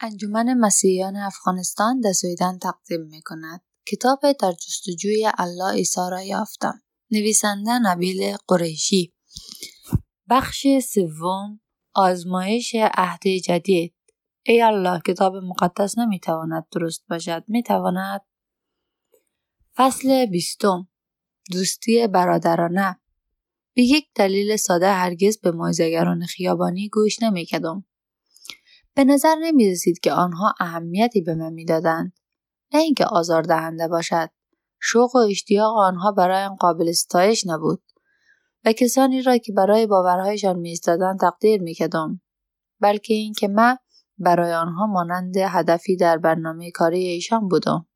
انجمن مسیحیان افغانستان دسویدن تقدیم می کند. کتاب در جستجوی الله عیسی را یافتم. نویسنده نبیل قریشی. بخش سوم آزمایش عهد جدید. ای الله کتاب مقدس نمی‌تواند درست باشد. می‌تواند فصل بیستم دوستی برادرانه. به یک دلیل ساده هرگز به موعظهگران خیابانی گوش نمی‌کردم به نظر نمی رسید که آنها اهمیتی به من می‌دادند. نه اینکه آزاردهنده باشد. شوق و اشتیاق آنها برایم قابل ستایش نبود و کسانی را که برای باورهایشان میایستادند تقدیر می‌کردم بلکه اینکه من برای آنها مانند هدفی در برنامه کاری ایشان بودم.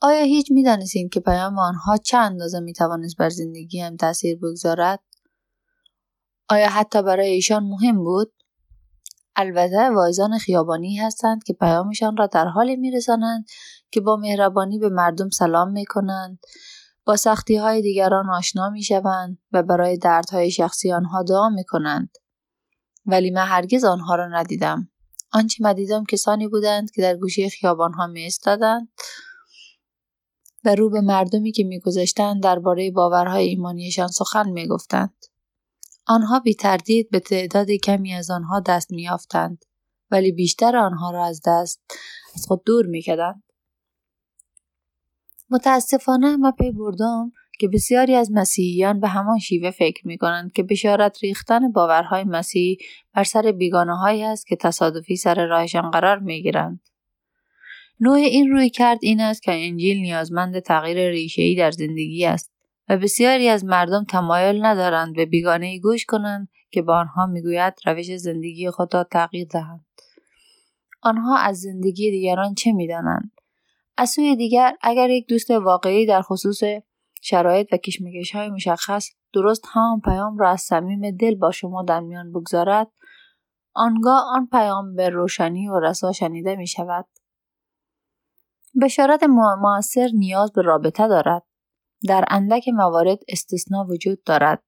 آیا هیچ می‌دانستید که پیام آنها چه اندازه می‌توانست بر زندگیم تاثیر بگذارد؟ آیا حتی برای ایشان مهم بود؟ البته واعظان خیابانی هستند که پیامشان را در حالی میرسانند که با مهربانی به مردم سلام می کنند با سختی های دیگران آشنا می شوند و برای دردهای شخصی آنها دعا می کنند. ولی من هرگز آنها را ندیدم. آنچه من دیدم کسانی بودند که در گوشه خیابانها می استادند و رو به مردمی که میگذشتند درباره باورهای ایمانیشان سخن می‌گفتند آنها بی تردید به تعداد کمی از آنها دست میافتند ولی بیشتر آنها را از دست از خود دور می‌کردند متاسفانه ما پی بردم که بسیاری از مسیحیان به همان شیوه فکر می کنند که بشارت ریختن باورهای مسیحی بر سر بیگانه هایی است که تصادفی سر راهشان قرار می گیرند. نوع این روی کرد این است که انجیل نیازمند تغییر ریشه‌ای در زندگی است و بسیاری از مردم تمایل ندارند به بیگانه گوش کنند که به آنها می‌گوید روش زندگی خود را تغییر دهند. آنها از زندگی دیگران چه می‌دانند؟ از سوی دیگر اگر یک دوست واقعی در خصوص شرایط و کشمکش های مشخص درست هم پیام را از صمیم دل با شما در میان بگذارد آنگاه آن پیام به روشنی و رسا شنیده می شود. بشارت معاصر نیاز به رابطه دارد. در اندک موارد استثنا وجود دارد.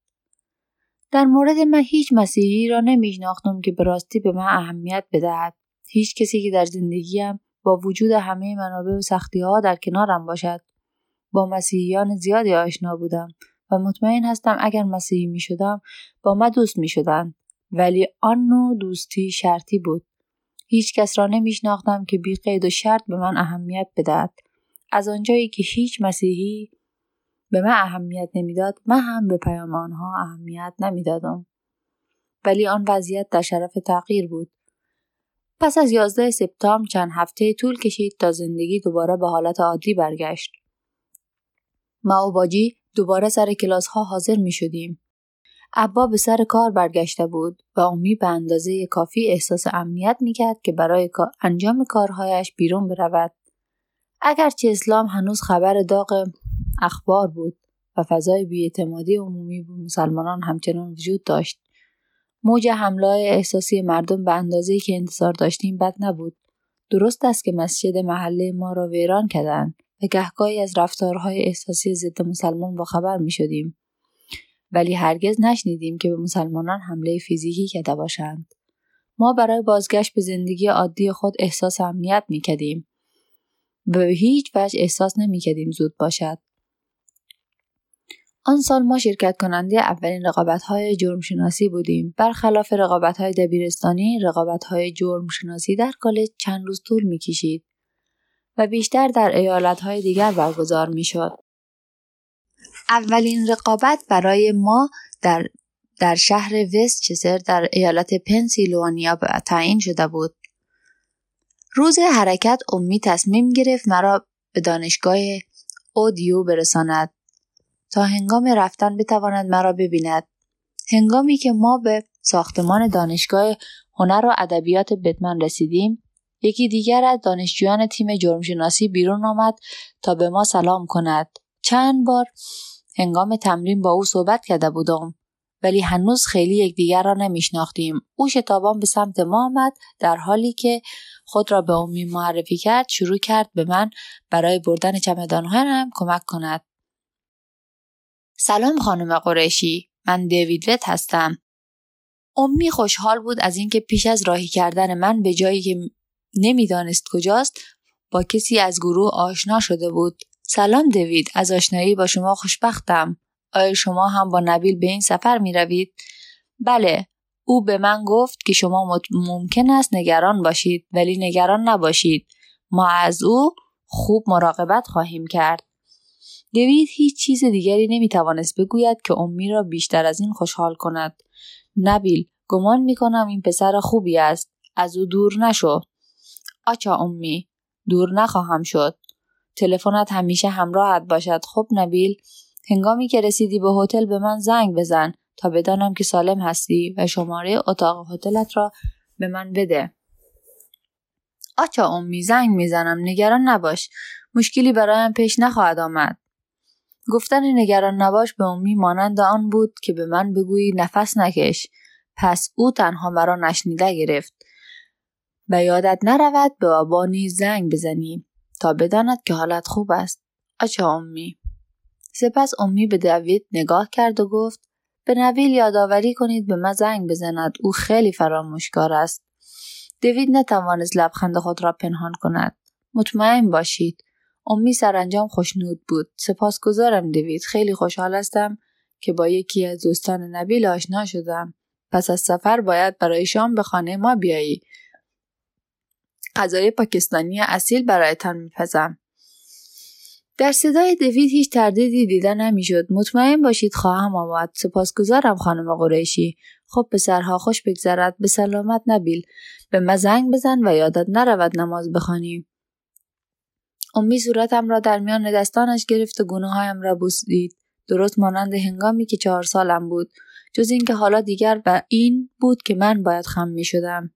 در مورد من هیچ مسیحی را نمیشناختم که به راستی به من اهمیت بدهد. هیچ کسی که در زندگیم با وجود همه منابع و سختی ها در کنارم باشد. با مسیحیان زیادی آشنا بودم و مطمئن هستم اگر مسیحی می شدم با من دوست می شدن. ولی آن نوع دوستی شرطی بود. هیچ کس را نمیشناختم که بی قید و شرط به من اهمیت بدهد. از آنجایی که هیچ مسیحی به من اهمیت نمی‌داد من هم به پیام آنها اهمیت نمی‌دادم ولی آن وضعیت در شرف تغییر بود پس از 11 سپتامبر چند هفته طول کشید تا زندگی دوباره به حالت عادی برگشت ما و باجی دوباره سر کلاس ها حاضر می شدیم. ابا به سر کار برگشته بود و امی به اندازه کافی احساس امنیت می کرد که برای انجام کارهایش بیرون برود. اگرچه اسلام هنوز خبر داغ اخبار بود و فضای بیاعتمادی عمومی به مسلمانان همچنان وجود داشت. موج حمله احساسی مردم به اندازه که انتظار داشتیم بد نبود. درست است که مسجد محله ما را ویران کردند و گهگاهی از رفتارهای احساسی ضد مسلمان با خبر می شدیم. ولی هرگز نشنیدیم که به مسلمانان حمله فیزیکی کرده باشند. ما برای بازگشت به زندگی عادی خود احساس امنیت می کدیم. به هیچ وجه احساس نمی کدیم زود باشد. آن سال ما شرکت کننده اولین رقابت های جرم شناسی بودیم. برخلاف رقابت های دبیرستانی، رقابت های جرم شناسی در کالج چند روز طول می کشید و بیشتر در ایالت های دیگر برگزار می شد. اولین رقابت برای ما در, در شهر وستچستر در ایالت پنسیلوانیا تعیین شده بود. روز حرکت امی تصمیم گرفت مرا به دانشگاه اودیو برساند تا هنگام رفتن بتواند مرا ببیند. هنگامی که ما به ساختمان دانشگاه هنر و ادبیات بتمن رسیدیم یکی دیگر از دانشجویان تیم جرمشناسی بیرون آمد تا به ما سلام کند. چند بار هنگام تمرین با او صحبت کرده بودم ولی هنوز خیلی یکدیگر را نمیشناختیم. او شتابان به سمت ما آمد در حالی که خود را به امی معرفی کرد شروع کرد به من برای بردن چمدانهایم کمک کند. سلام خانم قریشی من دیوید رت هستم. امی خوشحال بود از اینکه پیش از راهی کردن من به جایی که نمی‌دانست کجاست با کسی از گروه آشنا شده بود. سلام دوید از آشنایی با شما خوشبختم. آیا شما هم با نبیل به این سفر می روید؟ بله او به من گفت که شما ممکن است نگران باشید ولی نگران نباشید. ما از او خوب مراقبت خواهیم کرد. دوید هیچ چیز دیگری نمی توانست بگوید که امی را بیشتر از این خوشحال کند. نبیل گمان می کنم این پسر خوبی است. از او دور نشو. آچا امی دور نخواهم شد. تلفنت همیشه همراهت باشد. خب نبیل هنگامی که رسیدی به هتل به من زنگ بزن تا بدانم که سالم هستی و شماره اتاق هتلت را به من بده. آچا امی زنگ می‌زنم. نگران نباش. مشکلی برایم پیش نخواهد آمد. گفتن نگران نباش به امی مانند آن بود که به من بگویی نفس نکش. پس او تنها مرا نشنیده گرفت. و یادت نرود به بابا نیز زنگ بزنی تا بداند که حالت خوب است. آچه امی. سپس امی به دوید نگاه کرد و گفت به نویل یادآوری کنید به من زنگ بزند. او خیلی فراموشکار است. دوید نتوانست لبخند خود را پنهان کند. مطمئن باشید. امی سرانجام خوشنود بود. سپاسگزارم دوید. خیلی خوشحال هستم که با یکی از دوستان نبیل آشنا شدم. پس از سفر باید برای شام به خانه ما بیایی. غذای پاکستانی اصیل برایتان میپزم. در صدای دوید هیچ تردیدی دیده نمی‌شد. مطمئن باشید خواهم آمد. سپاسگزارم خانم قریشی. خب پسرها خوش بگذرد. به سلامت نبیل. به من زنگ بزن و یادت نرود نماز بخوانی امی صورتم را در میان دستانش گرفت و گونههایم را بوسید درست مانند هنگامی که چهار سالم بود جز اینکه حالا دیگر و این بود که من باید خم می شدم.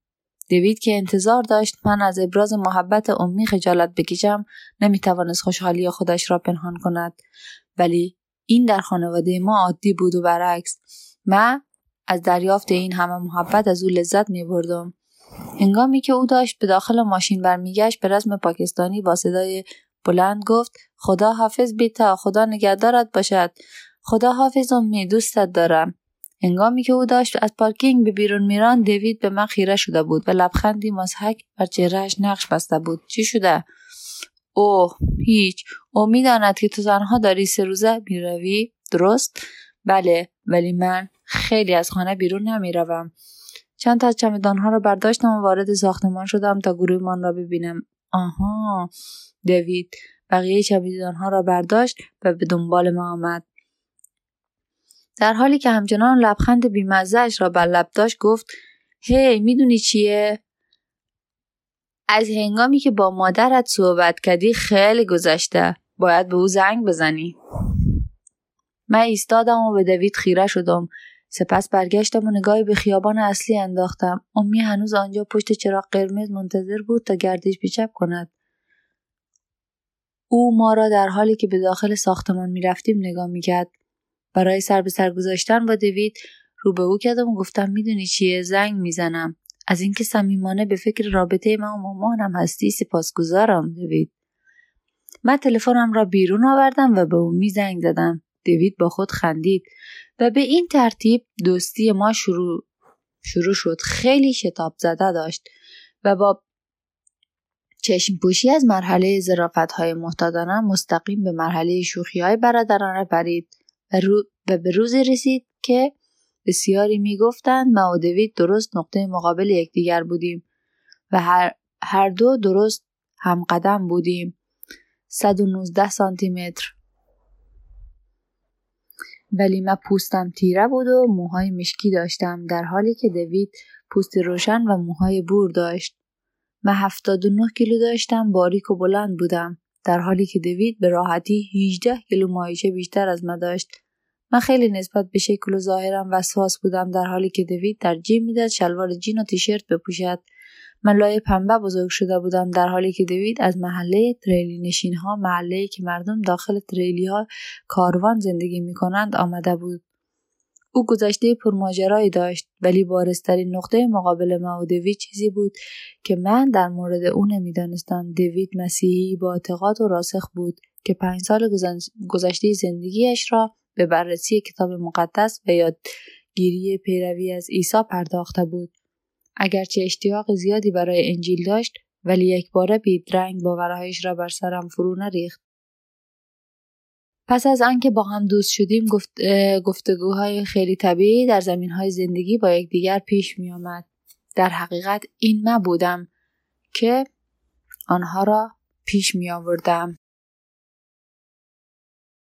دوید که انتظار داشت من از ابراز محبت امی خجالت بکشم نمی توانست خوشحالی خودش را پنهان کند ولی این در خانواده ما عادی بود و برعکس من از دریافت این همه محبت از او لذت می بردم. هنگامی که او داشت به داخل ماشین برمیگشت به رسم پاکستانی با صدای بلند گفت خدا حافظ بیتا خدا نگهدارت باشد. خدا حافظ امی دوستت دارم. هنگامی که او داشت از پارکینگ به بیرون میران دیوید به من خیره شده بود و لبخندی مزحک بر چهرهش نقش بسته بود. چی شده؟ اوه هیچ. او می‌داند که تو تنها داری سه روزه می‌روی؟ درست. بله ولی من خیلی از خانه بیرون نمی‌روم. چند تا از چمدانها را برداشتم و وارد ساختمان شدم تا گروهمان را ببینم. آها دوید. بقیه چمدانها را برداشت و به دنبال ما آمد. در حالی که همچنان لبخند بیمزهش را بر لب داشت گفت هی می‌دونی چیه؟ از هنگامی که با مادرت صحبت کردی خیلی گذشته. باید به او زنگ بزنی. من ایستادم و به دوید خیره شدم. سپس برگشتم و نگاهی به خیابان اصلی انداختم. امی هنوز آنجا پشت چراغ قرمز منتظر بود تا گردش پیچپ کند. او ما را در حالی که به داخل ساختمان می‌رفتیم نگاه می‌کرد برای سر به سر گذاشتن با دوید رو به او کردم و گفتم می‌دونی چیه؟ زنگ می‌زنم از اینکه صمیمانه به فکر رابطه من و مامانم هستی سپاسگزارم دوید. من تلفنم را بیرون آوردم و به او می زنگ زدم. دوید با خود خندید و به این ترتیب دوستی ما شروع شروع شد. خیلی شتاب زده داشت و با چشم پوشی از مرحله زرافت های محتادانه مستقیم به مرحله شوخی های برادرانه پرید و, و به روزی رسید که بسیاری می‌گفتند ما و دوید درست نقطه مقابل یکدیگر بودیم و هر, هر دو درست هم قدم بودیم 119 سانتی متر. ولی من پوستم تیره بود و موهای مشکی داشتم در حالی که دوید پوست روشن و موهای بور داشت. من 79 کیلو داشتم باریک و بلند بودم در حالی که دوید به راحتی 18 کیلو ماهیچه بیشتر از من داشت. من خیلی نسبت به شکل و ظاهرم وسواس بودم در حالی که دوید در جیم می‌داد شلوار جین و تیشرت بپوشد. من لای پنبه بزرگ شده بودم در حالی که دوید از محله تریلی نشین ها محله که مردم داخل تریلی ها کاروان زندگی می کنند آمده بود. او گذشته پرماجرایی داشت ولی بارسترین نقطه مقابل ما و دوید چیزی بود که من در مورد او نمی‌دانستم دوید مسیحی با اعتقاد و راسخ بود که پنج سال گذشته زندگیش را به بررسی کتاب مقدس و یاد گیری پیروی از عیسی پرداخته بود اگرچه اشتیاق زیادی برای انجیل داشت ولی یک باره بیدرنگ باورهایش را بر سرم فرو نریخت پس از آنکه با هم دوست شدیم گفت، گفتگوهای خیلی طبیعی در زمین های زندگی با یکدیگر پیش می آمد. در حقیقت این من بودم که آنها را پیش می آوردم.